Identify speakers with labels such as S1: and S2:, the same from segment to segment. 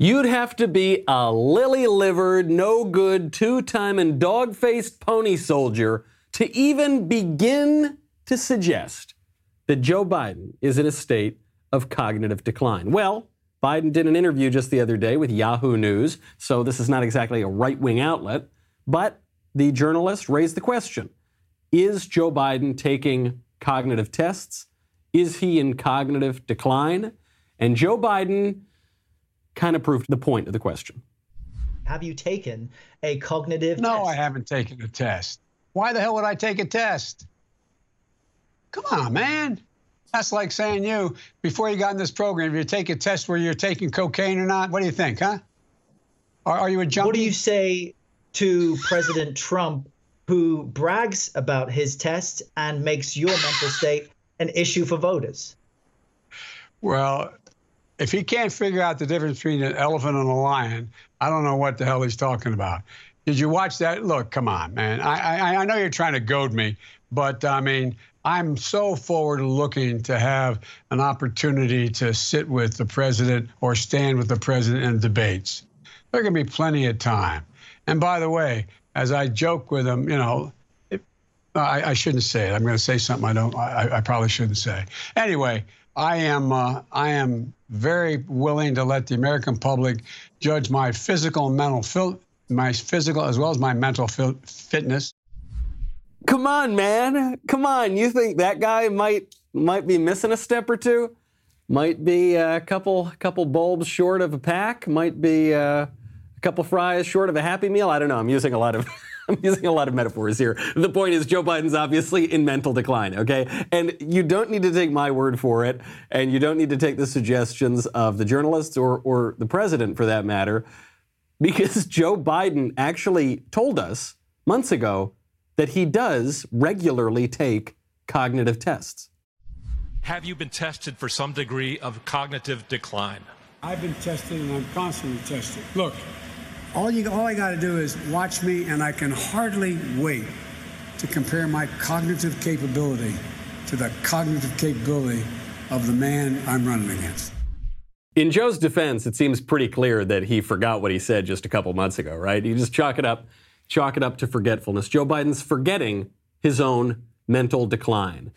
S1: You'd have to be a lily livered, no good, two time and dog faced pony soldier to even begin to suggest that Joe Biden is in a state of cognitive decline. Well, Biden did an interview just the other day with Yahoo News, so this is not exactly a right wing outlet, but the journalist raised the question Is Joe Biden taking cognitive tests? Is he in cognitive decline? And Joe Biden kind of proved the point of the question.
S2: Have you taken a cognitive
S3: no,
S2: test?
S3: I haven't taken a test. Why the hell would I take a test? Come on, man. That's like saying you, before you got in this program, if you take a test where you're taking cocaine or not, what do you think, huh? Are, are you a junkie?
S2: What do you say to President Trump, who brags about his test and makes your mental state an issue for voters?
S3: Well, if he can't figure out the difference between an elephant and a lion, I don't know what the hell he's talking about. Did you watch that? Look, come on, man. I, I, I know you're trying to goad me, but I mean, I'm so forward looking to have an opportunity to sit with the president or stand with the president in debates. There can be plenty of time. And by the way, as I joke with him, you know, it, I, I, shouldn't say it. I'm going to say something I don't. I, I probably shouldn't say. Anyway, I am. Uh, I am very willing to let the American public judge my physical and mental, fil- my physical as well as my mental fil- fitness.
S1: Come on, man. Come on. You think that guy might might be missing a step or two? Might be a couple couple bulbs short of a pack. Might be uh, a couple fries short of a Happy Meal. I don't know. I'm using a lot of. I'm using a lot of metaphors here. The point is, Joe Biden's obviously in mental decline, okay? And you don't need to take my word for it, and you don't need to take the suggestions of the journalists or, or the president for that matter, because Joe Biden actually told us months ago that he does regularly take cognitive tests.
S4: Have you been tested for some degree of cognitive decline?
S5: I've been tested and I'm constantly tested. Look, all you all I got to do is watch me and I can hardly wait to compare my cognitive capability to the cognitive capability of the man I'm running against.
S1: In Joe's defense, it seems pretty clear that he forgot what he said just a couple months ago, right? You just chalk it up, chalk it up to forgetfulness. Joe Biden's forgetting his own mental decline.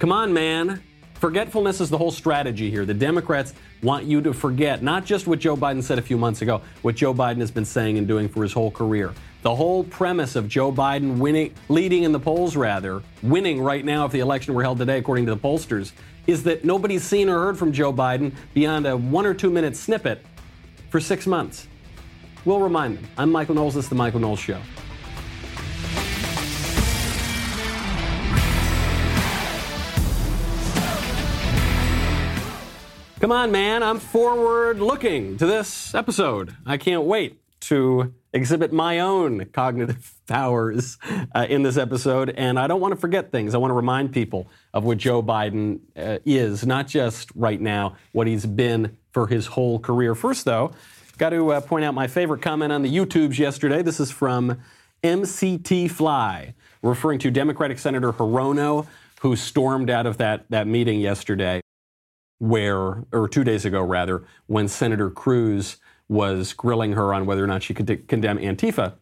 S1: Come on, man. Forgetfulness is the whole strategy here. The Democrats want you to forget not just what Joe Biden said a few months ago, what Joe Biden has been saying and doing for his whole career. The whole premise of Joe Biden winning, leading in the polls, rather, winning right now if the election were held today, according to the pollsters, is that nobody's seen or heard from Joe Biden beyond a one or two minute snippet for six months. We'll remind them. I'm Michael Knowles. This is The Michael Knowles Show. Come on, man. I'm forward looking to this episode. I can't wait to exhibit my own cognitive powers uh, in this episode. And I don't want to forget things. I want to remind people of what Joe Biden uh, is, not just right now, what he's been for his whole career. First, though, got to uh, point out my favorite comment on the YouTubes yesterday. This is from MCT Fly, referring to Democratic Senator Hirono, who stormed out of that, that meeting yesterday where, or two days ago rather, when Senator Cruz was grilling her on whether or not she could de- condemn Antifa,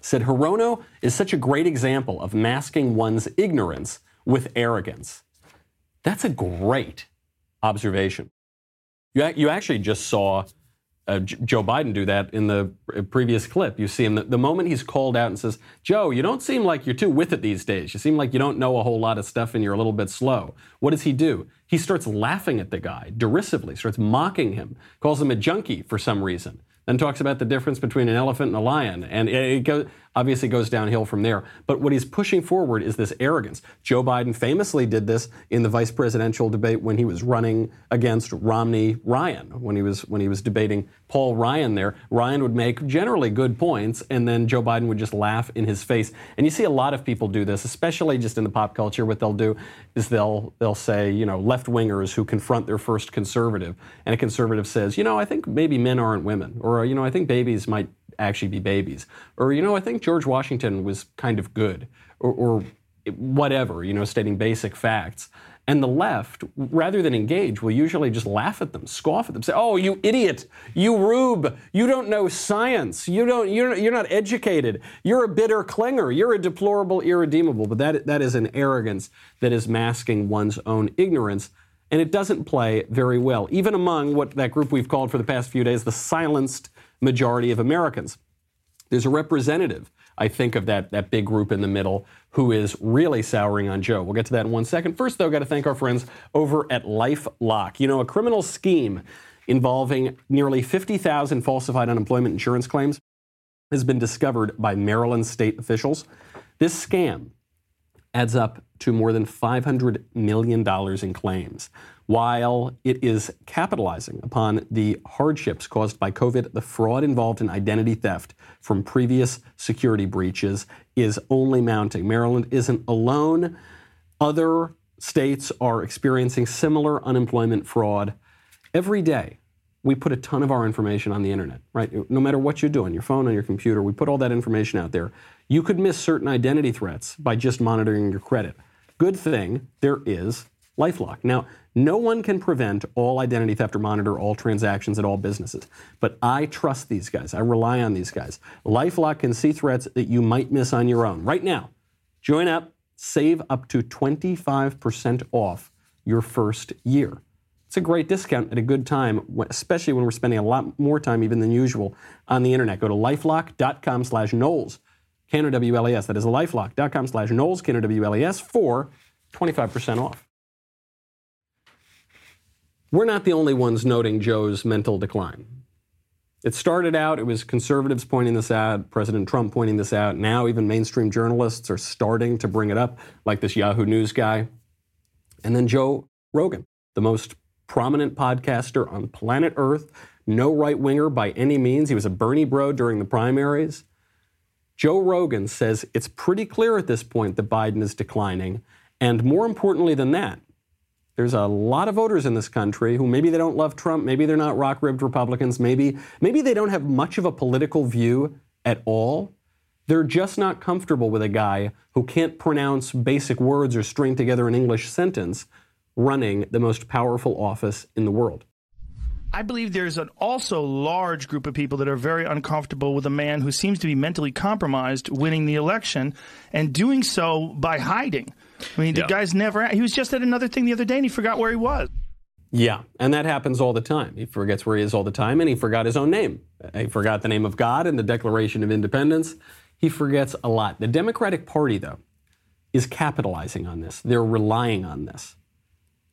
S1: said Hirono is such a great example of masking one's ignorance with arrogance. That's a great observation. You, you actually just saw uh, Joe Biden do that in the previous clip. You see him the, the, moment he's called out and says, "Joe, you don't seem like you're too with it these days. You seem like you don't know a whole lot of stuff and you're a little bit slow." What does he do? He starts laughing at the guy derisively, starts mocking him, calls him a junkie for some reason then talks about the difference between an elephant and a lion. And it go, obviously goes downhill from there. But what he's pushing forward is this arrogance. Joe Biden famously did this in the vice presidential debate when he was running against Romney Ryan, when he was when he was debating Paul Ryan there. Ryan would make generally good points, and then Joe Biden would just laugh in his face. And you see a lot of people do this, especially just in the pop culture. What they'll do is they'll they'll say, you know, left wingers who confront their first conservative, and a conservative says, you know, I think maybe men aren't women, or you know, I think babies might actually be babies. Or, you know, I think George Washington was kind of good, or, or whatever, you know, stating basic facts. And the left, rather than engage, will usually just laugh at them, scoff at them, say, "Oh, you idiot! You rube! You don't know science! You don't! You're, you're not educated! You're a bitter clinger! You're a deplorable irredeemable!" But that that is an arrogance that is masking one's own ignorance, and it doesn't play very well, even among what that group we've called for the past few days the silenced majority of Americans. There's a representative I think of that, that big group in the middle who is really souring on Joe. We'll get to that in one second. First, though, got to thank our friends over at LifeLock. You know, a criminal scheme involving nearly 50,000 falsified unemployment insurance claims has been discovered by Maryland state officials. This scam adds up to more than $500 million in claims. While it is capitalizing upon the hardships caused by COVID, the fraud involved in identity theft from previous security breaches is only mounting. Maryland isn't alone. Other states are experiencing similar unemployment fraud. Every day, we put a ton of our information on the internet, right? No matter what you're doing, your phone, on your computer, we put all that information out there. You could miss certain identity threats by just monitoring your credit. Good thing there is Lifelock. Now, no one can prevent all identity theft or monitor all transactions at all businesses, but I trust these guys. I rely on these guys. Lifelock can see threats that you might miss on your own. Right now, join up, save up to 25% off your first year. It's a great discount at a good time, especially when we're spending a lot more time even than usual on the internet. Go to lifelock.com slash Knowles, Canada WLAS. That is lifelock.com slash Knowles, WLAS for 25% off. We're not the only ones noting Joe's mental decline. It started out, it was conservatives pointing this out, President Trump pointing this out. Now, even mainstream journalists are starting to bring it up, like this Yahoo News guy. And then Joe Rogan, the most prominent podcaster on planet Earth, no right winger by any means. He was a Bernie bro during the primaries. Joe Rogan says it's pretty clear at this point that Biden is declining. And more importantly than that, there's a lot of voters in this country who maybe they don't love Trump, maybe they're not rock-ribbed Republicans, maybe maybe they don't have much of a political view at all. They're just not comfortable with a guy who can't pronounce basic words or string together an English sentence running the most powerful office in the world.
S6: I believe there's an also large group of people that are very uncomfortable with a man who seems to be mentally compromised winning the election and doing so by hiding. I mean, the yeah. guy's never. He was just at another thing the other day and he forgot where he was.
S1: Yeah, and that happens all the time. He forgets where he is all the time, and he forgot his own name. He forgot the name of God and the Declaration of Independence. He forgets a lot. The Democratic Party, though, is capitalizing on this. They're relying on this.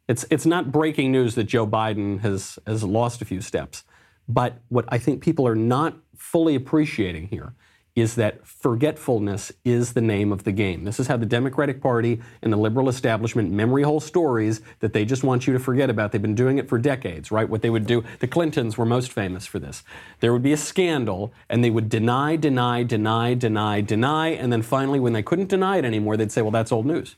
S1: It's, it's not breaking news that Joe Biden has, has lost a few steps. But what I think people are not fully appreciating here is that forgetfulness is the name of the game. This is how the Democratic Party and the liberal establishment memory hole stories that they just want you to forget about. They've been doing it for decades, right? What they would do, the Clintons were most famous for this. There would be a scandal, and they would deny, deny, deny, deny, deny, and then finally, when they couldn't deny it anymore, they'd say, well, that's old news.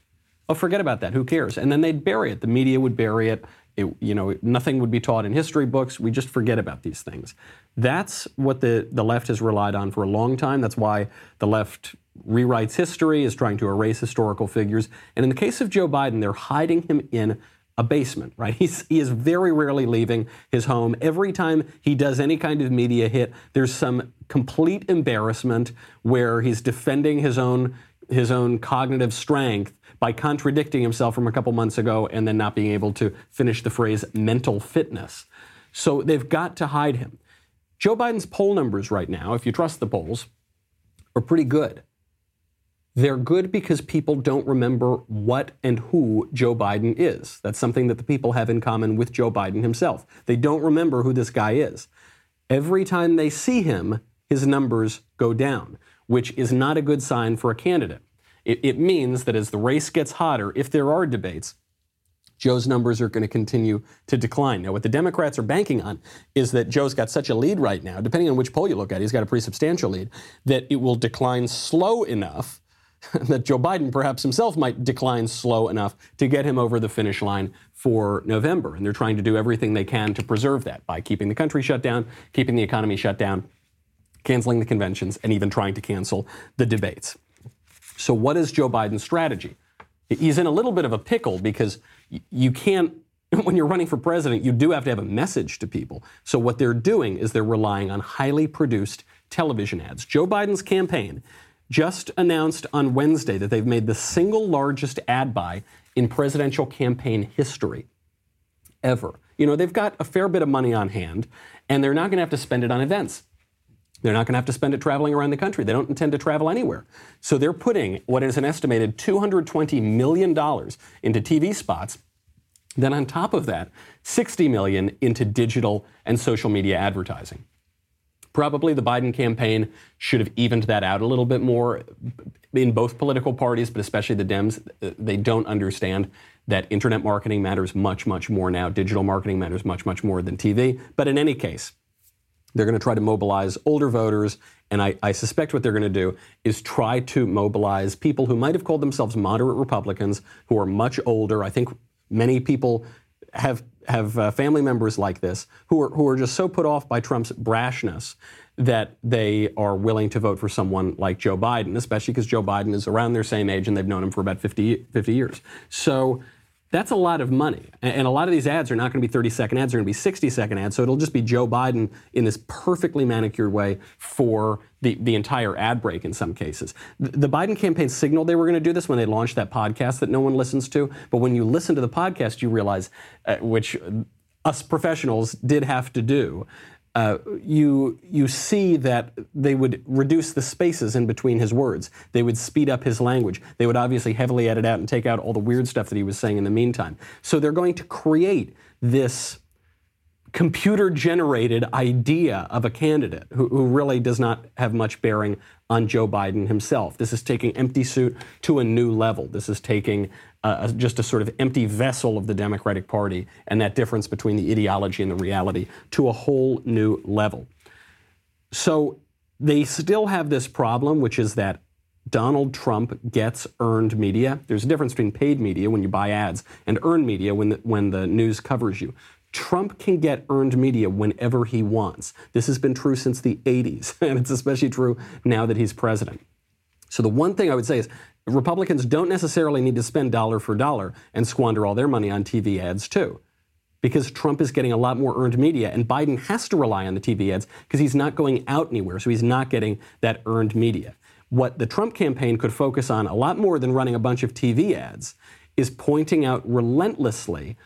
S1: Oh, forget about that. Who cares? And then they'd bury it. The media would bury it. It, you know, nothing would be taught in history books. We just forget about these things. That's what the, the left has relied on for a long time. That's why the left rewrites history, is trying to erase historical figures. And in the case of Joe Biden, they're hiding him in a basement, right? He's, he is very rarely leaving his home. Every time he does any kind of media hit, there's some complete embarrassment where he's defending his own his own cognitive strength by contradicting himself from a couple months ago and then not being able to finish the phrase mental fitness. So they've got to hide him. Joe Biden's poll numbers right now, if you trust the polls, are pretty good. They're good because people don't remember what and who Joe Biden is. That's something that the people have in common with Joe Biden himself. They don't remember who this guy is. Every time they see him, his numbers go down, which is not a good sign for a candidate. It, it means that as the race gets hotter, if there are debates, Joe's numbers are going to continue to decline. Now, what the Democrats are banking on is that Joe's got such a lead right now, depending on which poll you look at, he's got a pretty substantial lead, that it will decline slow enough that Joe Biden perhaps himself might decline slow enough to get him over the finish line for November. And they're trying to do everything they can to preserve that by keeping the country shut down, keeping the economy shut down, canceling the conventions, and even trying to cancel the debates. So, what is Joe Biden's strategy? He's in a little bit of a pickle because you can't, when you're running for president, you do have to have a message to people. So what they're doing is they're relying on highly produced television ads. Joe Biden's campaign just announced on Wednesday that they've made the single largest ad buy in presidential campaign history ever. You know, they've got a fair bit of money on hand, and they're not going to have to spend it on events. They're not going to have to spend it traveling around the country. They don't intend to travel anywhere. So they're putting what is an estimated $220 million into TV spots. Then on top of that, 60 million into digital and social media advertising. Probably the Biden campaign should have evened that out a little bit more in both political parties, but especially the Dems. They don't understand that internet marketing matters much, much more now. Digital marketing matters much, much more than TV. But in any case, they're going to try to mobilize older voters, and I, I suspect what they're going to do is try to mobilize people who might have called themselves moderate Republicans, who are much older. I think many people have have uh, family members like this who are who are just so put off by Trump's brashness that they are willing to vote for someone like Joe Biden, especially because Joe Biden is around their same age and they've known him for about 50, 50 years. So that's a lot of money. And a lot of these ads are not going to be 30 second ads, they're going to be 60 second ads. So it'll just be Joe Biden in this perfectly manicured way for the, the entire ad break in some cases. The Biden campaign signaled they were going to do this when they launched that podcast that no one listens to. But when you listen to the podcast, you realize, uh, which us professionals did have to do, uh, you you see that they would reduce the spaces in between his words. They would speed up his language. They would obviously heavily edit out and take out all the weird stuff that he was saying in the meantime. So they're going to create this computer generated idea of a candidate who, who, really does not have much bearing on Joe Biden himself. This is taking empty suit to a new level. This is taking uh, just a sort of empty vessel of the Democratic Party and that difference between the ideology and the reality to a whole new level. So they still have this problem, which is that Donald Trump gets earned media. There's a difference between paid media when you buy ads and earned media when the, when the news covers you. Trump can get earned media whenever he wants. This has been true since the 80s, and it's especially true now that he's president. So the one thing I would say is Republicans don't necessarily need to spend dollar for dollar and squander all their money on TV ads too. Because Trump is getting a lot more earned media, and Biden has to rely on the TV ads because he's not going out anywhere, so he's not getting that earned media. What the Trump campaign could focus on a lot more than running a bunch of TV ads is pointing out relentlessly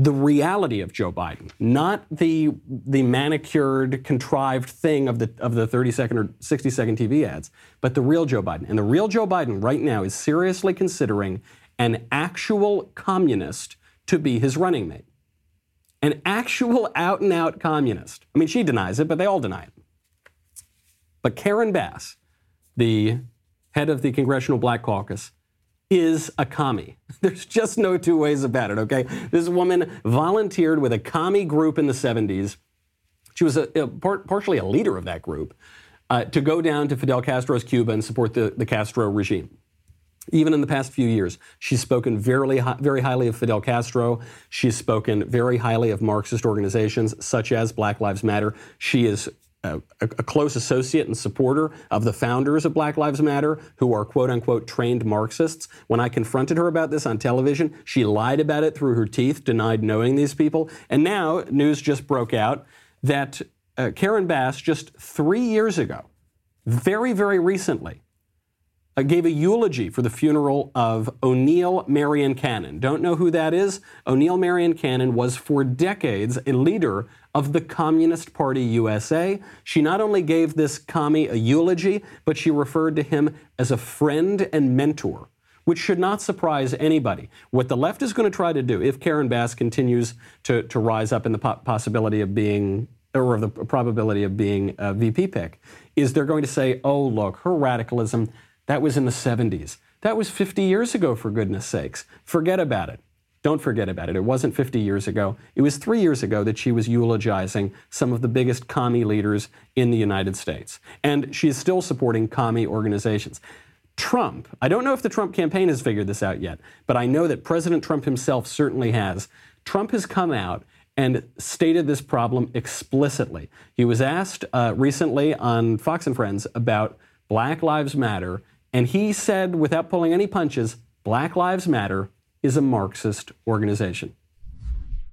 S1: the reality of Joe Biden, not the the manicured, contrived thing of the of the 30 second or 60 second TV ads, but the real Joe Biden. And the real Joe Biden right now is seriously considering an actual communist to be his running mate. An actual out and out communist. I mean, she denies it, but they all deny it. But Karen Bass, the head of the Congressional Black Caucus, is a commie. There's just no two ways about it, okay? This woman volunteered with a commie group in the 70s. She was a, a part, partially a leader of that group uh, to go down to Fidel Castro's Cuba and support the, the Castro regime. Even in the past few years, she's spoken very, very highly of Fidel Castro. She's spoken very highly of Marxist organizations such as Black Lives Matter. She is a, a, close associate and supporter of the founders of Black Lives Matter, who are quote unquote trained Marxists. When I confronted her about this on television, she lied about it through her teeth, denied knowing these people. And now news just broke out that uh, Karen Bass, just three years ago, very, very recently, uh, gave a eulogy for the funeral of Oneal Marion Cannon. Don't know who that is? Oneal Marion Cannon was for decades a leader of the Communist Party USA. She not only gave this commie a eulogy, but she referred to him as a friend and mentor, which should not surprise anybody. What the left is going to try to do, if Karen Bass continues to, to rise up in the po- possibility of being or of the probability of being a VP pick, is they're going to say, oh, look, her radicalism, that was in the 70s. That was 50 years ago, for goodness sakes. Forget about it. Don't forget about it. It wasn't 50 years ago. It was three years ago that she was eulogizing some of the biggest commie leaders in the United States. And she is still supporting commie organizations. Trump, I don't know if the Trump campaign has figured this out yet, but I know that President Trump himself certainly has. Trump has come out and stated this problem explicitly. He was asked uh, recently on Fox and Friends about Black Lives Matter, and he said, without pulling any punches, Black Lives Matter is a Marxist organization.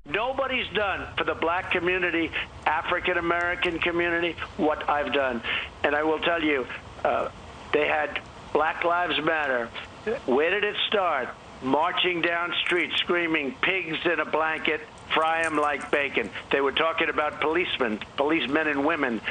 S7: Nobody's done for the black community, African American community, what I've done. And I will tell you, uh, they had Black Lives Matter. Where did it start? Marching down streets, screaming, pigs in a blanket, fry them like bacon. They were talking about policemen, policemen and women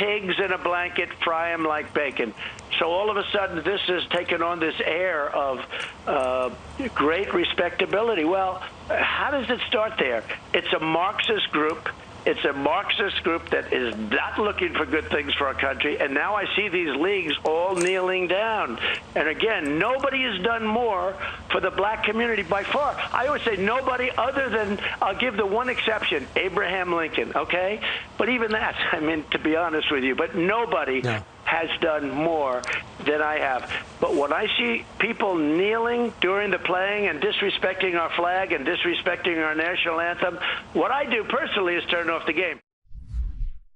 S7: pigs in a blanket, fry them like bacon. So all of a sudden, this has taken on this air of uh, great respectability. Well, how does it start there? It's a Marxist group it's a Marxist group that is not looking for good things for our country. And now I see these leagues all kneeling down. And again, nobody has done more for the black community by far. I always say nobody other than, I'll give the one exception, Abraham Lincoln, okay? But even that, I mean, to be honest with you, but nobody has done more than I have. But when I see people kneeling during the playing and disrespecting our flag and disrespecting our national anthem, what I do personally is turn off the game.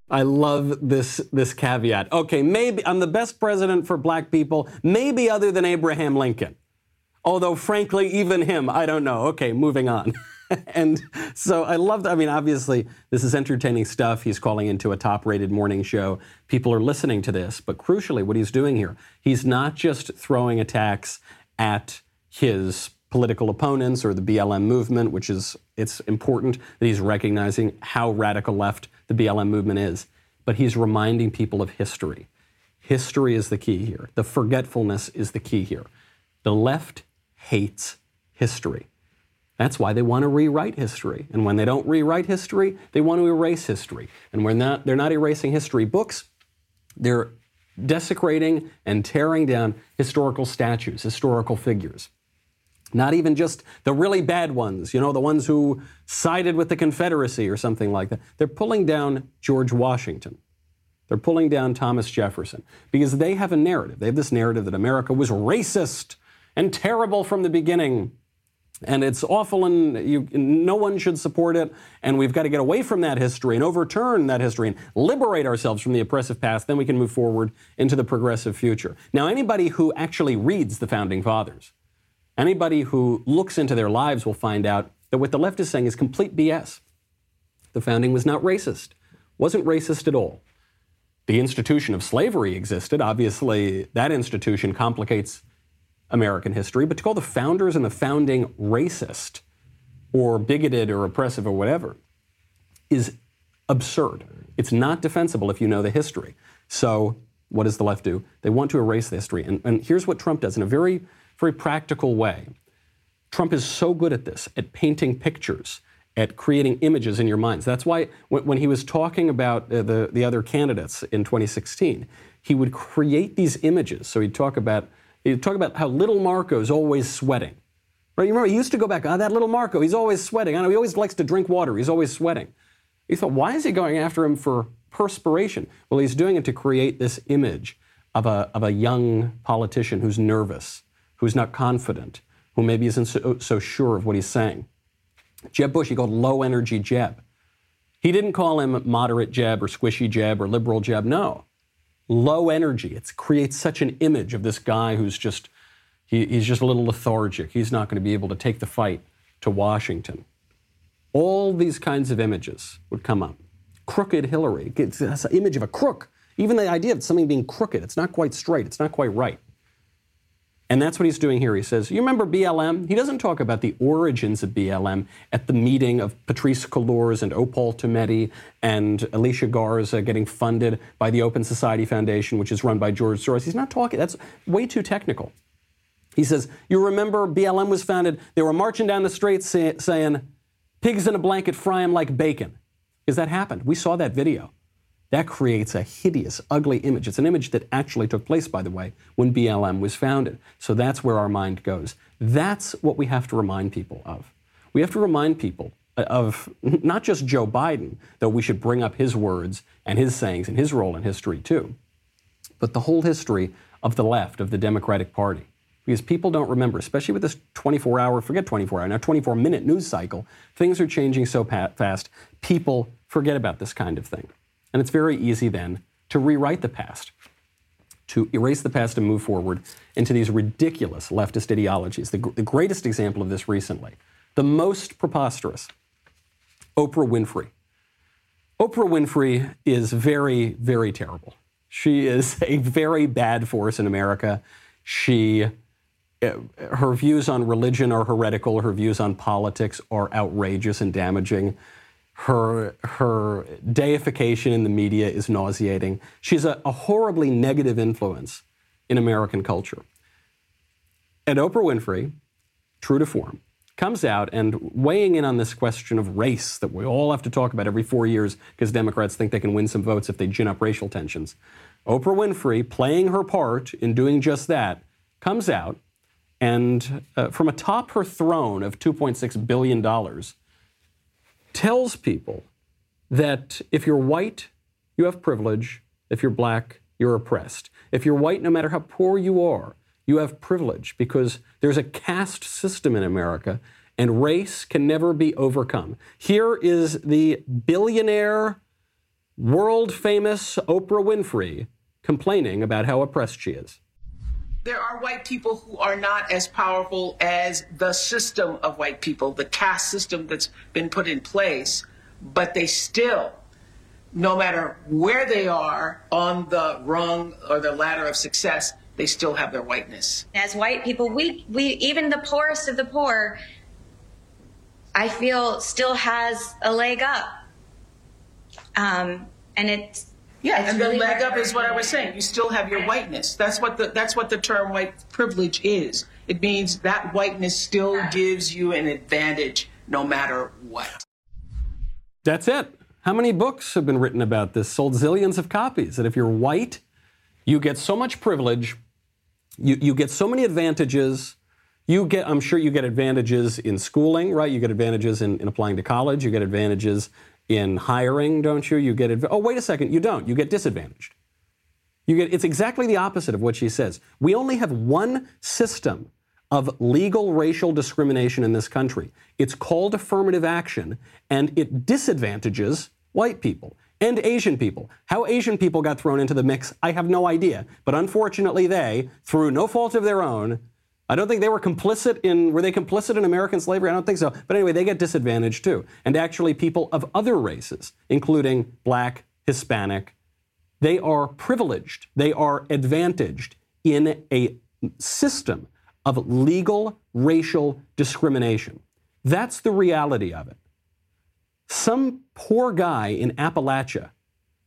S1: I love this this caveat. Okay, maybe I'm the best president for black people, maybe other than Abraham Lincoln. Although frankly, even him, I don't know. Okay, moving on. and so I love that. I mean, obviously, this is entertaining stuff. He's calling into a top rated morning show. People are listening to this. But crucially, what he's doing here, he's not just throwing attacks at his political opponents or the BLM movement, which is, it's important that he's recognizing how radical left the BLM movement is. But he's reminding people of history. History is the key here. The forgetfulness is the key here. The left hates history. That's why they want to rewrite history. And when they don't rewrite history, they want to erase history. And when not, they're not erasing history books, they're desecrating and tearing down historical statues, historical figures. Not even just the really bad ones, you know, the ones who sided with the Confederacy or something like that. They're pulling down George Washington. They're pulling down Thomas Jefferson because they have a narrative. They have this narrative that America was racist and terrible from the beginning and it's awful and you, no one should support it. And we've got to get away from that history and overturn that history and liberate ourselves from the oppressive past. Then we can move forward into the progressive future. Now anybody who actually reads the founding fathers anybody who looks into their lives will find out that what the left is saying is complete bs the founding was not racist wasn't racist at all. The institution of slavery existed. Obviously that institution complicates American history, but to call the founders and the founding racist or bigoted or oppressive or whatever is absurd. It's not defensible if you know the history. So, what does the left do? They want to erase the history. And, and here's what Trump does in a very, very practical way. Trump is so good at this, at painting pictures, at creating images in your minds. That's why when, when he was talking about uh, the, the other candidates in 2016, he would create these images. So he'd talk about you talk about how little Marco is always sweating. Right? You remember, he used to go back, oh, that little Marco, he's always sweating. I know he always likes to drink water, he's always sweating. You thought, why is he going after him for perspiration? Well, he's doing it to create this image of a, of a young politician who's nervous, who's not confident, who maybe isn't so, so sure of what he's saying. Jeb Bush, he called low energy Jeb. He didn't call him moderate Jeb or squishy Jeb or liberal Jeb. No low energy. It creates such an image of this guy who's just, he, he's just a little lethargic. He's not going to be able to take the fight to Washington. All these kinds of images would come up. Crooked Hillary, it's, it's an image of a crook. Even the idea of something being crooked, it's not quite straight, it's not quite right. And that's what he's doing here. He says, You remember BLM? He doesn't talk about the origins of BLM at the meeting of Patrisse Cullors and Opal Tometi and Alicia Garza getting funded by the Open Society Foundation, which is run by George Soros. He's not talking, that's way too technical. He says, You remember BLM was founded, they were marching down the streets say, saying, Pigs in a blanket, fry them like bacon. Because that happened. We saw that video. That creates a hideous, ugly image. It's an image that actually took place, by the way, when BLM was founded. So that's where our mind goes. That's what we have to remind people of. We have to remind people uh, of not just Joe Biden, though we should bring up his words and his sayings and his role in history too, but the whole history of the left, of the Democratic Party. Because people don't remember, especially with this 24 hour, forget 24 hour, now 24 minute news cycle, things are changing so fast, people forget about this kind of thing. And it's very easy then to rewrite the past. to erase the past and move forward into these ridiculous leftist ideologies. The, the greatest example of this recently, the most preposterous, Oprah Winfrey. Oprah Winfrey is very, very terrible. She is a very bad force in America. She, uh, her views on religion are heretical. Her views on politics are outrageous and damaging. Her, her deification in the media is nauseating. She's a, a horribly negative influence in American culture. And Oprah Winfrey, true to form, comes out and weighing in on this question of race that we all have to talk about every four years because Democrats think they can win some votes if they gin up racial tensions. Oprah Winfrey, playing her part in doing just that, comes out and, uh, from atop her throne of $2.6 billion, tells people that if you're white, you have privilege. If you're black, you're oppressed. If you're white, no matter how poor you are, you have privilege because there's a caste system in America and race can never be overcome. Here is the billionaire, world famous Oprah Winfrey complaining about how oppressed she is.
S8: There are white people who are not as powerful as the system of white people, the caste system that's been put in place, but they still, no matter where they are on the rung or the ladder of success, they still have their whiteness.
S9: As white people, we, we even the poorest of the poor, I feel still has a leg up. Um, and it's
S8: yeah,
S9: it's
S8: and
S9: really
S8: the leg up is what I was saying. You still have your whiteness. That's what the that's what the term white privilege is. It means that whiteness still gives you an advantage no matter what.
S1: That's it. How many books have been written about this? Sold zillions of copies. That if you're white, you get so much privilege, you, you get so many advantages. You get, I'm sure you get advantages in schooling, right? You get advantages in, in applying to college. You get advantages in hiring, don't you? You get, adv- oh, wait a second, you don't. You get disadvantaged. You get, it's exactly the opposite of what she says. We only have one system of legal racial discrimination in this country. It's called affirmative action, and it disadvantages white people and Asian people. How Asian people got thrown into the mix, I have no idea. But unfortunately, they, through no fault of their own, I don't think they were complicit in, were they complicit in American slavery? I don't think so. But anyway, they get disadvantaged too. And actually, people of other races, including black, Hispanic, they are privileged, they are advantaged in a system of legal racial discrimination. That's the reality of it. Some poor guy in Appalachia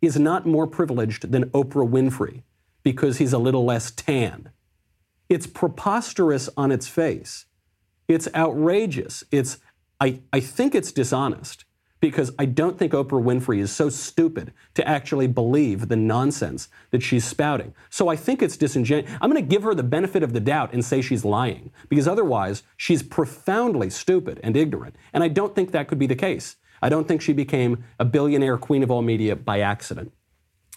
S1: is not more privileged than Oprah Winfrey because he's a little less tan. It's preposterous on its face. It's outrageous. It's, I, I think it's dishonest because I don't think Oprah Winfrey is so stupid to actually believe the nonsense that she's spouting. So I think it's disingenuous. I'm going to give her the benefit of the doubt and say she's lying because otherwise she's profoundly stupid and ignorant. And I don't think that could be the case. I don't think she became a billionaire queen of all media by accident.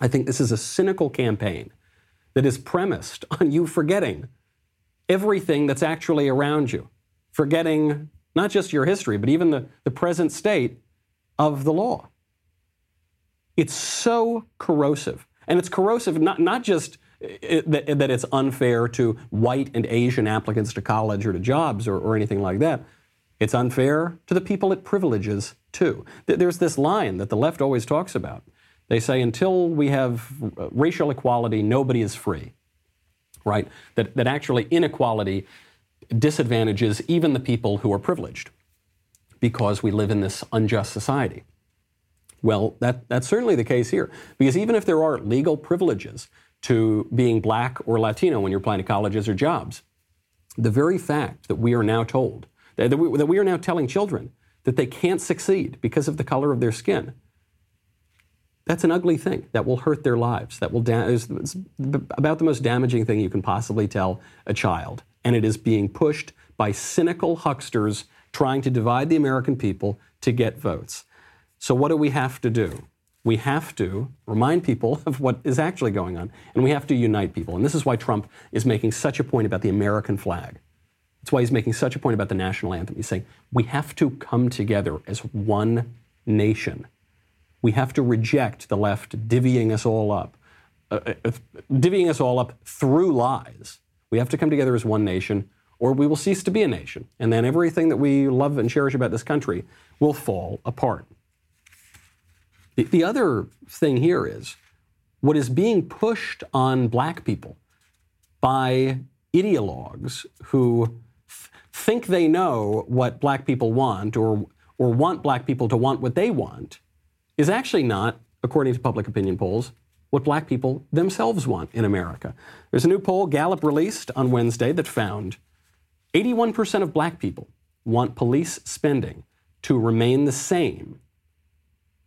S1: I think this is a cynical campaign that is premised on you forgetting everything that's actually around you, forgetting not just your history, but even the, the present state of the law. It's so corrosive. And it's corrosive not, not just it, that, that, it's unfair to white and Asian applicants to college or to jobs or, or anything like that. It's unfair to the people it privileges, too. There's this line that the left always talks about. They say, until we have uh, racial equality, nobody is free, right? That, that actually inequality disadvantages even the people who are privileged because we live in this unjust society. Well, that, that's certainly the case here. Because even if there are legal privileges to being black or Latino when you're applying to colleges or jobs, the very fact that we are now told, that we, that we are now telling children that they can't succeed because of the color of their skin, that's an ugly thing that will hurt their lives. That will da- is, about the most damaging thing you can possibly tell a child. And it is being pushed by cynical hucksters trying to divide the American people to get votes. So, what do we have to do? We have to remind people of what is actually going on, and we have to unite people. And this is why Trump is making such a point about the American flag. That's why he's making such a point about the national anthem. He's saying we have to come together as one nation. We have to reject the left divvying us all up uh, uh, divvying us all up through lies. We have to come together as one nation, or we will cease to be a nation. And then everything that we love and cherish about this country will fall apart. The, the other thing here is what is being pushed on black people by ideologues who th- think they know what black people want or, or want black people to want what they want is actually not, according to public opinion polls, what black people themselves want in America. There's a new poll Gallup released on Wednesday that found 81% of black people want police spending to remain the same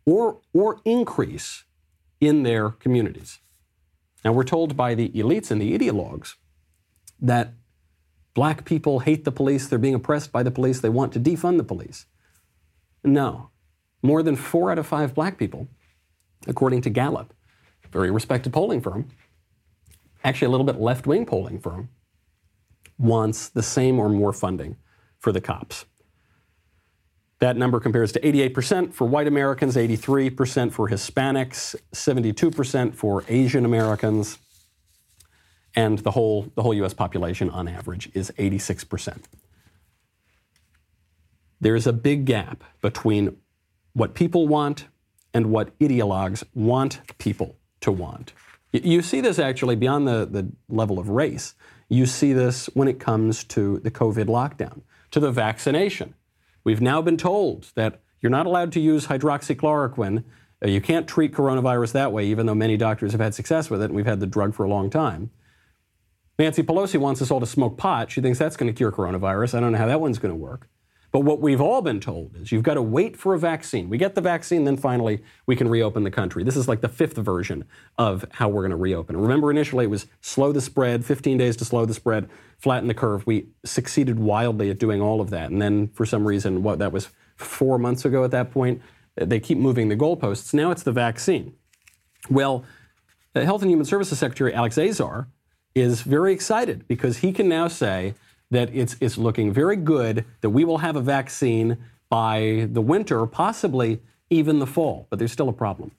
S1: or, or increase in their communities. Now, we're told by the elites and the ideologues that black people hate the police, they're being oppressed by the police, they want to defund the police. No. More than four out of five black people, according to Gallup, very respected polling firm, actually a little bit left wing polling firm, wants the same or more funding for the cops. That number compares to 88% for white Americans, 83% for Hispanics, 72% for Asian Americans, and the whole, the whole US population on average is 86%. There's a big gap between what people want and what ideologues want people to want. You see this actually beyond the, the level of race. You see this when it comes to the COVID lockdown, to the vaccination. We've now been told that you're not allowed to use hydroxychloroquine. Uh, you can't treat coronavirus that way, even though many doctors have had success with it, and we've had the drug for a long time. Nancy Pelosi wants us all to smoke pot. She thinks that's going to cure coronavirus. I don't know how that one's going to work. But what we've all been told is you've got to wait for a vaccine. We get the vaccine, then finally we can reopen the country. This is like the fifth version of how we're going to reopen. Remember, initially it was slow the spread, 15 days to slow the spread, flatten the curve. We succeeded wildly at doing all of that. And then for some reason, what that was four months ago at that point, they keep moving the goalposts. Now it's the vaccine. Well, the Health and Human Services Secretary Alex Azar is very excited because he can now say, that it's, it's looking very good that we will have a vaccine by the winter, possibly even the fall. But there's still a problem.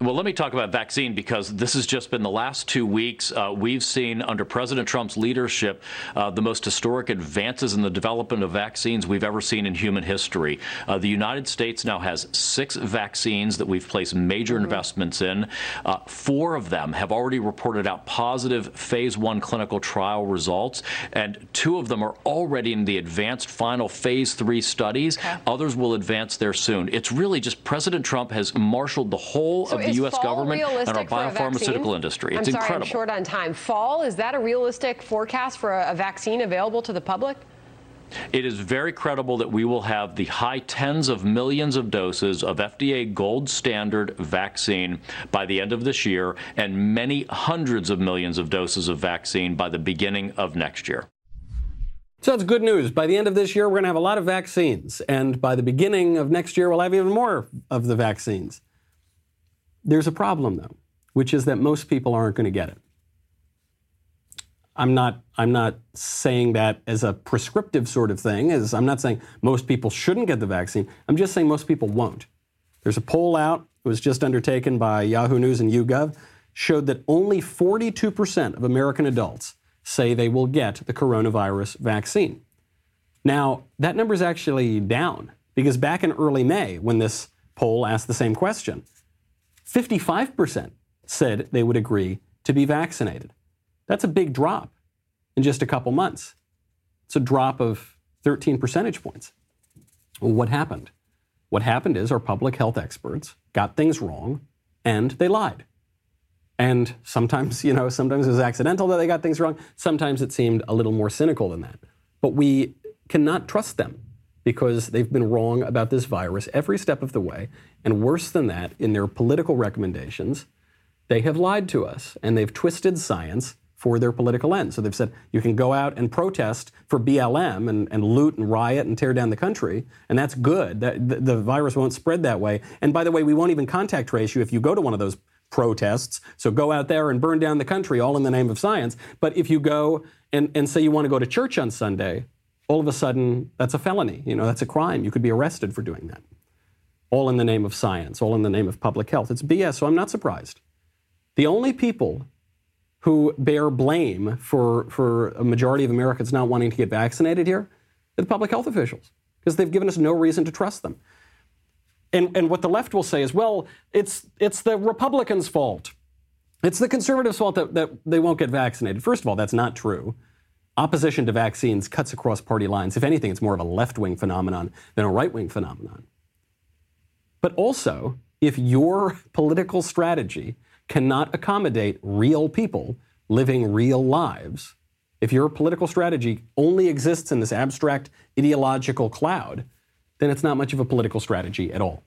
S10: Well, let me talk about vaccine because this has just been the last two weeks. Uh, we've seen under President Trump's leadership uh, the most historic advances in the development of vaccines we've ever seen in human history. Uh, the United States now has six vaccines that we've placed major mm-hmm. investments in. Uh, four of them have already reported out positive phase one clinical trial results, and two of them are already in the advanced final phase three studies. Okay. Others will advance there soon. It's really just President Trump has marshaled the whole so of the U.S. government and our biopharmaceutical industry. It's
S11: I'm sorry,
S10: incredible.
S11: I'm short on time. Fall, is that a realistic forecast for a, a vaccine available to the public?
S10: It is very credible that we will have the high tens of millions of doses of FDA gold standard vaccine by the end of this year and many hundreds of millions of doses of vaccine by the beginning of next year.
S1: So that's good news. By the end of this year, we're going to have a lot of vaccines. And by the beginning of next year, we'll have even more of the vaccines. There's a problem, though, which is that most people aren't going to get it. I'm not, I'm not saying that as a prescriptive sort of thing, as I'm not saying most people shouldn't get the vaccine. I'm just saying most people won't. There's a poll out, it was just undertaken by Yahoo News and YouGov, showed that only 42% of American adults say they will get the coronavirus vaccine. Now, that number is actually down because back in early May, when this poll asked the same question, 55% said they would agree to be vaccinated. That's a big drop in just a couple months. It's a drop of 13 percentage points. Well, what happened? What happened is our public health experts got things wrong and they lied. And sometimes, you know, sometimes it was accidental that they got things wrong. Sometimes it seemed a little more cynical than that. But we cannot trust them because they've been wrong about this virus every step of the way. And worse than that, in their political recommendations, they have lied to us and they've twisted science for their political ends. So they've said you can go out and protest for BLM and, and loot and riot and tear down the country, and that's good. That, the, the virus won't spread that way. And by the way, we won't even contact trace you if you go to one of those protests. So go out there and burn down the country, all in the name of science. But if you go and, and say you want to go to church on Sunday, all of a sudden that's a felony. You know, that's a crime. You could be arrested for doing that. All in the name of science, all in the name of public health. It's BS, so I'm not surprised The only people who bear blame for, for a majority of Americans not wanting to get vaccinated here are the public health officials because they've given us no reason to trust them. And, and what the left will say is, well, it's, it's the Republicans' fault. It's the conservatives' fault that, that they won't get vaccinated. First of all, that's not true. Opposition to vaccines cuts across party lines. If anything, it's more of a left wing phenomenon than a right wing phenomenon. But also, if your political strategy cannot accommodate real people living real lives, if your political strategy only exists in this abstract ideological cloud, then it's not much of a political strategy at all.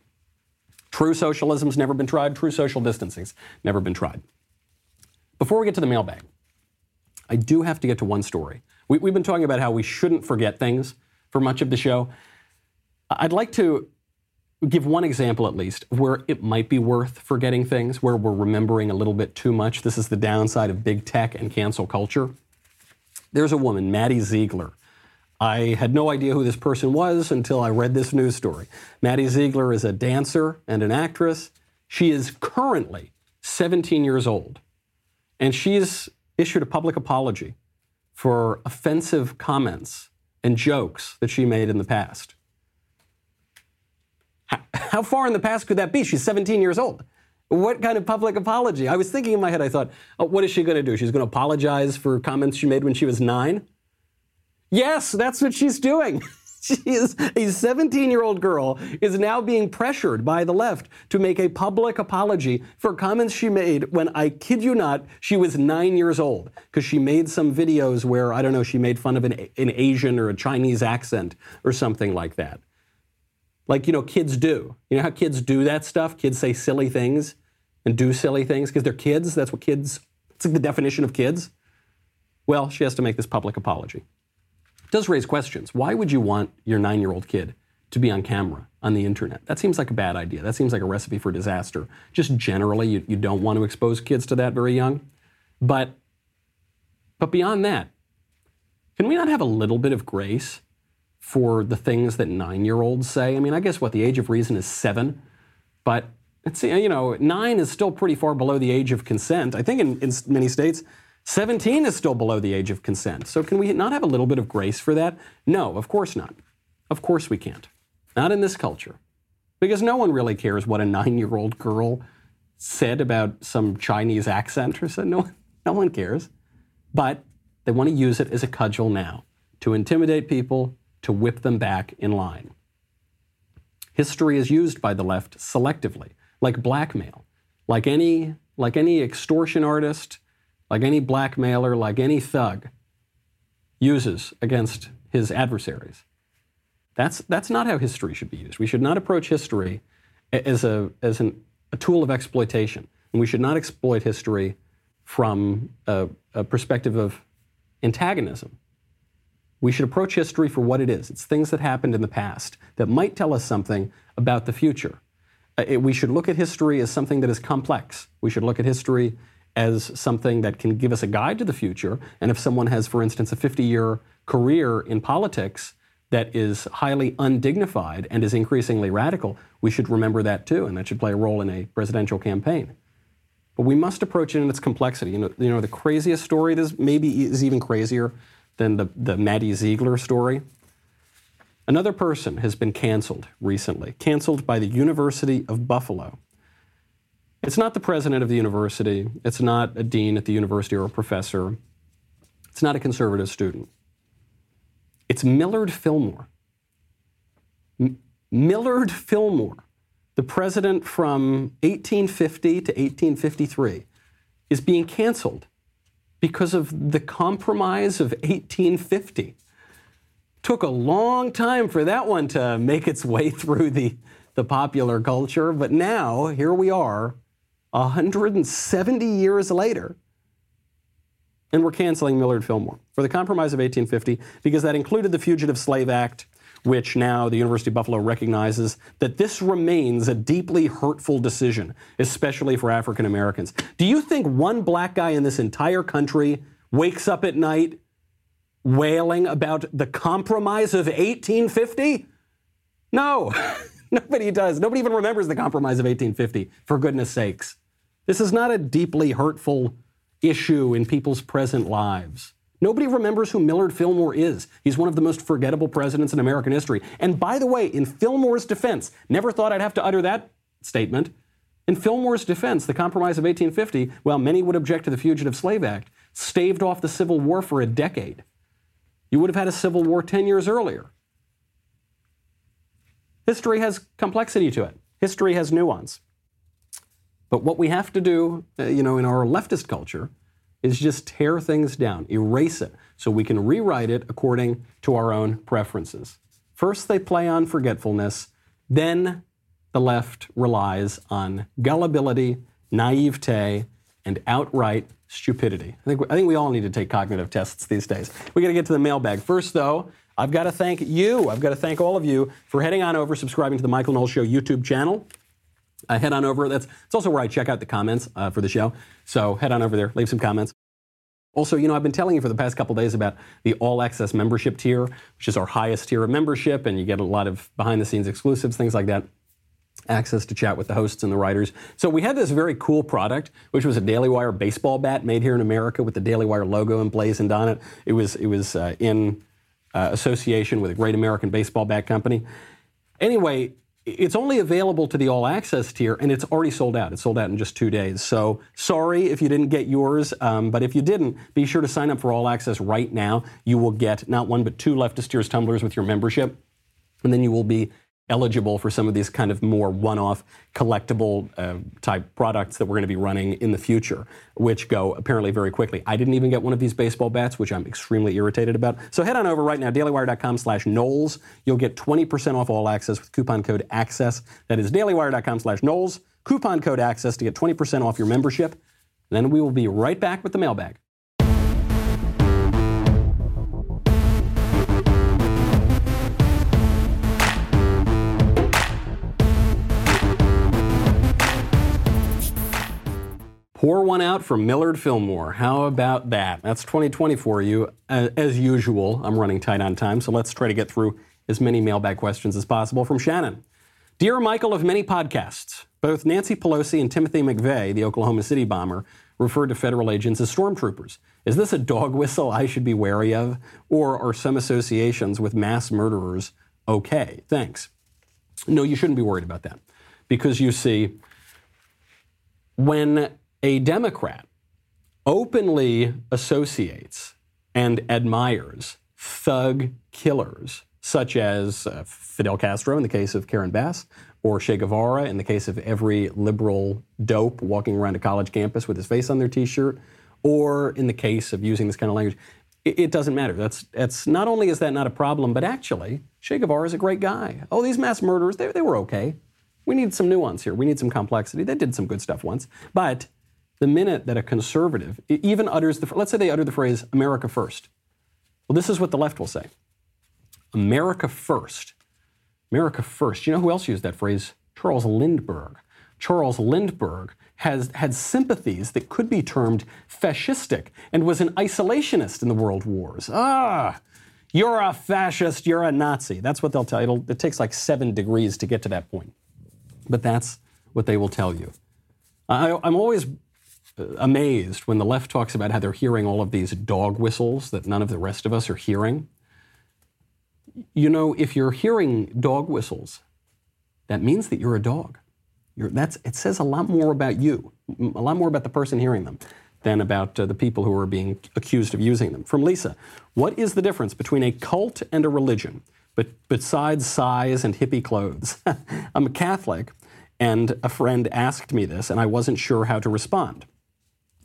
S1: True socialism's never been tried, true social distancing's never been tried. Before we get to the mailbag, I do have to get to one story. We, have been talking about how we shouldn't forget things for much of the show. I'd like to give one example at least where it might be worth forgetting things, where we're remembering a little bit too much. This is the downside of big tech and cancel culture. There's a woman, Maddie Ziegler. I had no idea who this person was until I read this news story. Maddie Ziegler is a dancer and an actress. She is currently 17 years old, and she's issued a public apology for offensive comments and jokes that she made in the past. How far in the past could that be? She's 17 years old. What kind of public apology? I was thinking in my head, I thought, oh, what is she going to do? She's going to apologize for comments she made when she was nine? Yes, that's what she's doing. she is a 17 year old girl is now being pressured by the left to make a public apology for comments she made when I kid you not she was nine years old because she made some videos where I don't know she made fun of an, an Asian or a Chinese accent or something like that like you know kids do. You know how kids do that stuff? Kids say silly things and do silly things because they're kids. That's what kids. It's like the definition of kids. Well, she has to make this public apology. Does raise questions. Why would you want your nine-year-old kid to be on camera on the internet? That seems like a bad idea. That seems like a recipe for disaster. Just generally, you, you don't want to expose kids to that very young. But but beyond that, can we not have a little bit of grace? for the things that nine year olds say. I mean, I guess what the age of reason is seven, but it's, you know, nine is still pretty far below the age of consent. I think in, in many states, 17 is still below the age of consent. So can we not have a little bit of grace for that? No, of course not. Of course we can't. Not in this culture. Because no one really cares what a nine year old girl said about some Chinese accent or something. No, no one cares. But they want to use it as a cudgel now to intimidate people, to whip them back in line. History is used by the left selectively, like blackmail, like any, like any extortion artist, like any blackmailer, like any thug uses against his adversaries. That's, that's not how history should be used. We should not approach history as, a, as an, a tool of exploitation. And we should not exploit history from a, a perspective of antagonism. We should approach history for what it is. It's things that happened in the past that might tell us something about the future. Uh, it, we should look at history as something that is complex. We should look at history as something that can give us a guide to the future. And if someone has, for instance, a 50 year career in politics that is highly undignified and is increasingly radical, we should remember that too, and that should play a role in a presidential campaign. But we must approach it in its complexity. You know, you know the craziest story is maybe is even crazier than the, the Maddie Ziegler story. Another person has been canceled recently, canceled by the University of Buffalo. It's not the president of the university, it's not a dean at the university or a professor, it's not a conservative student. It's Millard Fillmore. M- Millard Fillmore, the president from 1850 to 1853, is being canceled because of the compromise of 1850. Took a long time for that one to make its way through the, the popular culture, but now here we are, 170 years later, and we're canceling Millard Fillmore for the compromise of 1850 because that included the Fugitive Slave Act, which now the University of Buffalo recognizes that this remains a deeply hurtful decision, especially for African Americans. Do you think one black guy in this entire country wakes up at night wailing about the compromise of 1850? No, nobody does. Nobody even remembers the compromise of 1850, for goodness sakes. This is not a deeply hurtful issue in people's present lives. Nobody remembers who Millard Fillmore is. He's one of the most forgettable presidents in American history. And by the way, in Fillmore's defense, never thought I'd have to utter that statement. In Fillmore's defense, the Compromise of 1850, while many would object to the Fugitive Slave Act, staved off the Civil War for a decade. You would have had a Civil War 10 years earlier. History has complexity to it, history has nuance. But what we have to do, uh, you know, in our leftist culture, is just tear things down, erase it, so we can rewrite it according to our own preferences. First, they play on forgetfulness, then, the left relies on gullibility, naivete, and outright stupidity. I think, I think we all need to take cognitive tests these days. We got to get to the mailbag. First, though, I've got to thank you. I've got to thank all of you for heading on over, subscribing to the Michael Knowles Show YouTube channel. Uh, head on over. That's it's also where I check out the comments uh, for the show. So head on over there, leave some comments. Also, you know, I've been telling you for the past couple days about the All Access membership tier, which is our highest tier of membership, and you get a lot of behind the scenes exclusives, things like that. Access to chat with the hosts and the writers. So we had this very cool product, which was a Daily Wire baseball bat made here in America with the Daily Wire logo emblazoned on it. It was it was uh, in uh, association with a great American baseball bat company. Anyway, it's only available to the all access tier and it's already sold out. It's sold out in just two days. So sorry if you didn't get yours, um, but if you didn't, be sure to sign up for all access right now. You will get not one but two leftist tears tumblers with your membership, and then you will be eligible for some of these kind of more one-off collectible uh, type products that we're going to be running in the future, which go apparently very quickly. I didn't even get one of these baseball bats, which I'm extremely irritated about. So head on over right now, dailywire.com slash Knowles. You'll get 20% off all access with coupon code ACCESS. That is dailywire.com slash Knowles. Coupon code ACCESS to get 20% off your membership. Then we will be right back with the mailbag. Pour one out for Millard Fillmore. How about that? That's 2020 for you. As usual, I'm running tight on time, so let's try to get through as many mailbag questions as possible from Shannon. Dear Michael of many podcasts, both Nancy Pelosi and Timothy McVeigh, the Oklahoma City bomber, referred to federal agents as stormtroopers. Is this a dog whistle I should be wary of? Or are some associations with mass murderers okay? Thanks. No, you shouldn't be worried about that. Because you see, when a Democrat openly associates and admires thug killers such as uh, Fidel Castro in the case of Karen Bass, or Che Guevara in the case of every liberal dope walking around a college campus with his face on their T-shirt, or in the case of using this kind of language. It, it doesn't matter. That's, that's not only is that not a problem, but actually, Che Guevara is a great guy. Oh, these mass murderers, they, they were okay. We need some nuance here. We need some complexity. They did some good stuff once, but the minute that a conservative even utters the, let's say they utter the phrase America first. Well, this is what the left will say America first. America first. You know who else used that phrase? Charles Lindbergh. Charles Lindbergh has had sympathies that could be termed fascistic and was an isolationist in the world wars. Ah, you're a fascist, you're a Nazi. That's what they'll tell you. It'll, it takes like seven degrees to get to that point. But that's what they will tell you. I, I'm always amazed when the left talks about how they're hearing all of these dog whistles that none of the rest of us are hearing. You know, if you're hearing dog whistles, that means that you're a dog. You're, that's, it says a lot more about you, a lot more about the person hearing them than about uh, the people who are being accused of using them. From Lisa, what is the difference between a cult and a religion, but besides size and hippie clothes? I'm a Catholic, and a friend asked me this, and I wasn't sure how to respond.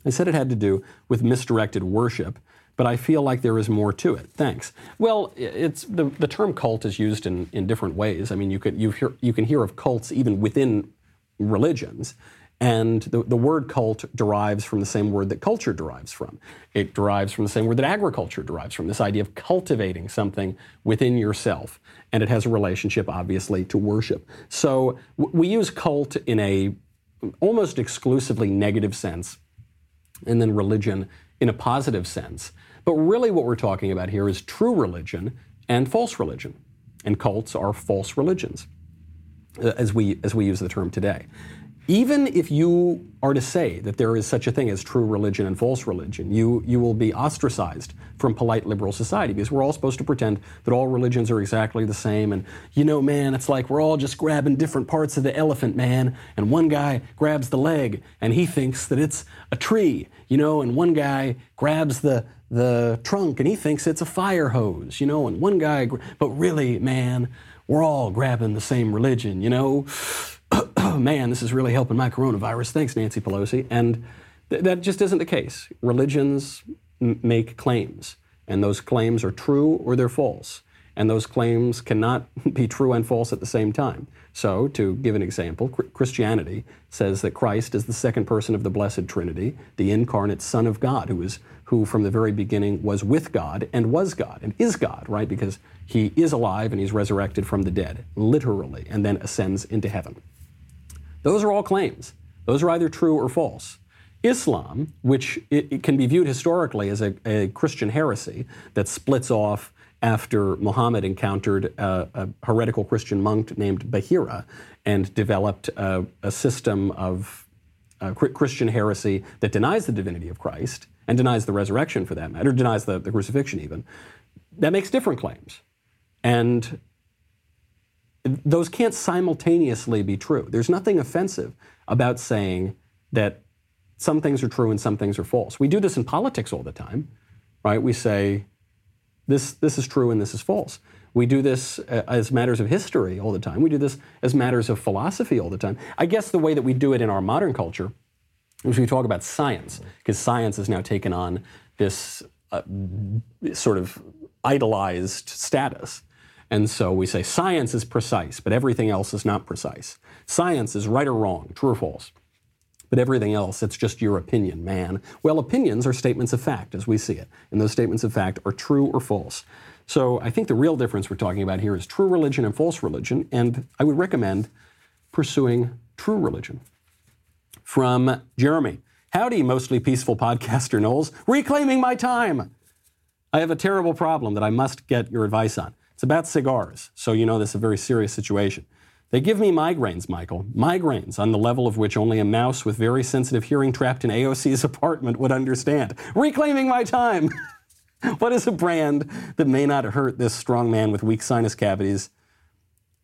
S1: I said it had to do with misdirected worship, but I feel like there is more to it. Thanks. Well, it's the, the term cult is used in, in different ways. I mean, you could you hear you can hear of cults even within religions. And the, the word cult derives from the same word that culture derives from. It derives from the same word that agriculture derives from, this idea of cultivating something within yourself. And it has a relationship, obviously, to worship. So we use cult in a almost exclusively negative sense and then religion in a positive sense. But really, what we're talking about here is true religion and false religion. And cults are false religions, uh, as we, as we use the term today. Even if you are to say that there is such a thing as true religion and false religion, you, you will be ostracized from polite liberal society because we're all supposed to pretend that all religions are exactly the same. And, you know, man, it's like we're all just grabbing different parts of the elephant, man. And one guy grabs the leg and he thinks that it's a tree, you know, and one guy grabs the, the trunk and he thinks it's a fire hose, you know, and one guy, but really, man, we're all grabbing the same religion, you know oh man, this is really helping my coronavirus. Thanks, Nancy Pelosi. And th- that just isn't the case. Religions m- make claims, and those claims are true or they're false. And those claims cannot be true and false at the same time. So, to give an example, Christianity says that Christ is the second person of the Blessed Trinity, the incarnate Son of God, who is who from the very beginning was with God and was God and is God, right? Because he is alive and he's resurrected from the dead, literally, and then ascends into heaven. Those are all claims. Those are either true or false. Islam, which it, it can be viewed historically as a, a, Christian heresy that splits off after Muhammad encountered a, a heretical Christian monk named Bahira and developed a, a system of uh, Christian heresy that denies the divinity of Christ and denies the resurrection for that matter, denies the, the crucifixion even, that makes different claims. And those can't simultaneously be true. There's nothing offensive about saying that some things are true and some things are false. We do this in politics all the time, right? We say this, this is true and this is false. We do this uh, as matters of history all the time. We do this as matters of philosophy all the time. I guess the way that we do it in our modern culture is we talk about science, because science has now taken on this uh, sort of idolized status. And so we say science is precise, but everything else is not precise. Science is right or wrong, true or false. But everything else, it's just your opinion, man. Well, opinions are statements of fact as we see it. And those statements of fact are true or false. So I think the real difference we're talking about here is true religion and false religion. And I would recommend pursuing true religion. From Jeremy Howdy, mostly peaceful podcaster Knowles. Reclaiming my time. I have a terrible problem that I must get your advice on. It's about cigars, so you know this is a very serious situation. They give me migraines, Michael. Migraines on the level of which only a mouse with very sensitive hearing trapped in AOC's apartment would understand. Reclaiming my time! what is a brand that may not hurt this strong man with weak sinus cavities?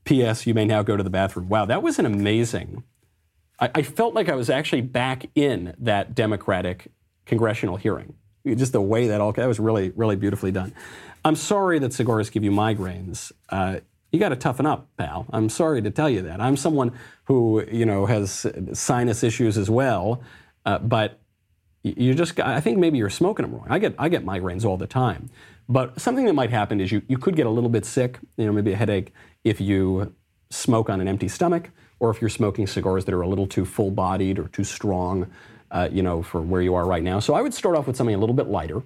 S1: P.S. You may now go to the bathroom. Wow, that was an amazing. I, I felt like I was actually back in that Democratic congressional hearing. Just the way that all that was really, really beautifully done. I'm sorry that cigars give you migraines. Uh, you got to toughen up, pal. I'm sorry to tell you that. I'm someone who, you know, has sinus issues as well, uh, but you just, I think maybe you're smoking them wrong. I get, I get migraines all the time. But something that might happen is you, you could get a little bit sick, you know, maybe a headache if you smoke on an empty stomach or if you're smoking cigars that are a little too full bodied or too strong, uh, you know, for where you are right now. So I would start off with something a little bit lighter.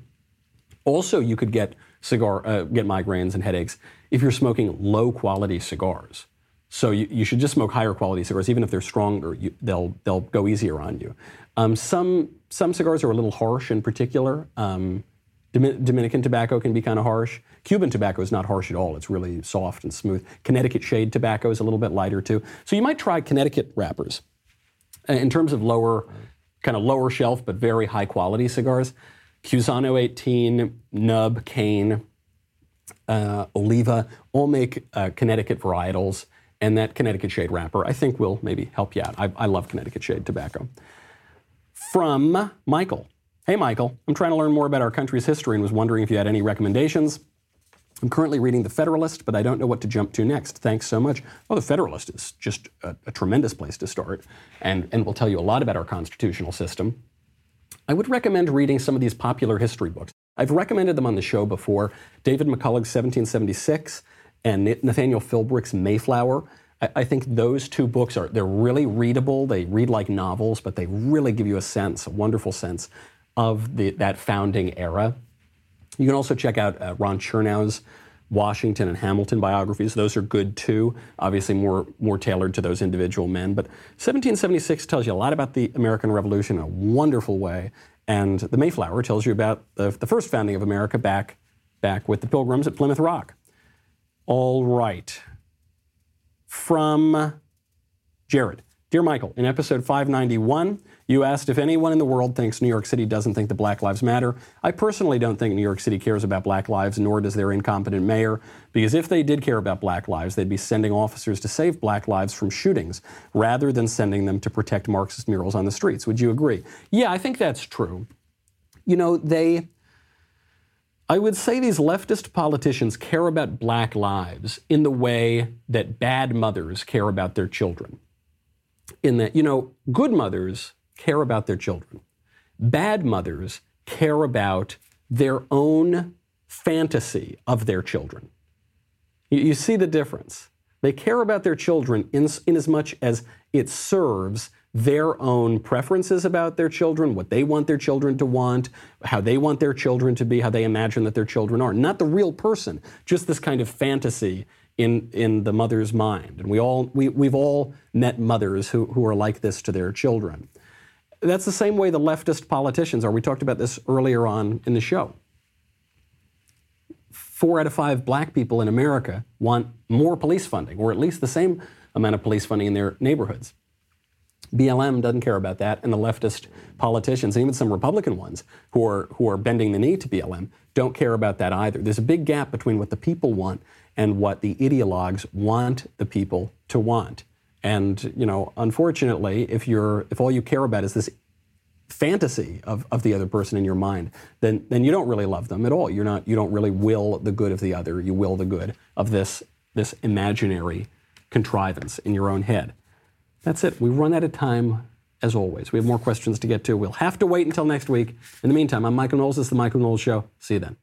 S1: Also, you could get cigar, uh, get migraines and headaches if you're smoking low quality cigars. So you, you should just smoke higher quality cigars, even if they're stronger. You, they'll they'll go easier on you. Um, some some cigars are a little harsh in particular. Um, Dominican tobacco can be kind of harsh. Cuban tobacco is not harsh at all. It's really soft and smooth. Connecticut shade tobacco is a little bit lighter too. So you might try Connecticut wrappers. Uh, in terms of lower, kind of lower shelf but very high quality cigars, Cusano 18, Nub, Cain, uh, Oliva all make uh, Connecticut varietals, and that Connecticut shade wrapper I think will maybe help you out. I, I love Connecticut shade tobacco. From Michael. Hey, Michael, I'm trying to learn more about our country's history and was wondering if you had any recommendations. I'm currently reading The Federalist, but I don't know what to jump to next. Thanks so much. Oh, The Federalist is just a, a tremendous place to start and, and will tell you a lot about our constitutional system. I would recommend reading some of these popular history books. I've recommended them on the show before. David McCullough's 1776 and Nathaniel Philbrick's Mayflower. I, I think those two books are they're really readable. They read like novels, but they really give you a sense, a wonderful sense of the, that founding era. You can also check out uh, Ron Chernow's Washington and Hamilton biographies. Those are good too, obviously more, more tailored to those individual men. But 1776 tells you a lot about the American Revolution in a wonderful way. And the Mayflower tells you about the, the first founding of America back, back with the Pilgrims at Plymouth Rock. All right. From Jared. Dear Michael, in episode 591, you asked if anyone in the world thinks New York City doesn't think that Black Lives Matter. I personally don't think New York City cares about Black lives, nor does their incompetent mayor, because if they did care about Black lives, they'd be sending officers to save Black lives from shootings rather than sending them to protect Marxist murals on the streets. Would you agree? Yeah, I think that's true. You know, they. I would say these leftist politicians care about black lives in the way that bad mothers care about their children in that, you know, good mothers care about their children. Bad mothers care about their own fantasy of their children. You, you see the difference. They care about their children in, in as much as it serves their own preferences about their children, what they want their children to want, how they want their children to be, how they imagine that their children are. Not the real person, just this kind of fantasy in, in the mother's mind. And we all, we, we've all met mothers who, who are like this to their children. That's the same way the leftist politicians are. We talked about this earlier on in the show. Four out of five black people in America want more police funding, or at least the same amount of police funding in their neighborhoods. BLM doesn't care about that, and the leftist politicians, and even some Republican ones who are, who are bending the knee to BLM, don't care about that either. There's a big gap between what the people want and what the ideologues want the people to want. And you know, unfortunately, if you're if all you care about is this fantasy of, of the other person in your mind, then then you don't really love them at all. You're not you don't really will the good of the other. You will the good of this this imaginary contrivance in your own head. That's it. We run out of time as always. We have more questions to get to. We'll have to wait until next week. In the meantime, I'm Michael Knowles. This is the Michael Knowles Show. See you then.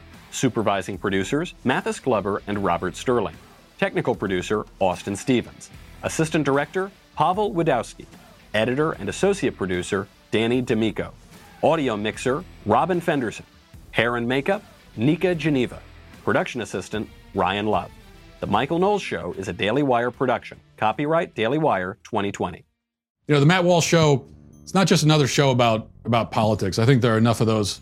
S1: Supervising producers Mathis Glover and Robert Sterling. Technical producer Austin Stevens. Assistant director Pavel Wadowski. Editor and associate producer Danny D'Amico. Audio mixer Robin Fenderson. Hair and makeup Nika Geneva. Production assistant Ryan Love. The Michael Knowles Show is a Daily Wire production. Copyright Daily Wire 2020.
S12: You know, the Matt Walsh Show, it's not just another show about, about politics. I think there are enough of those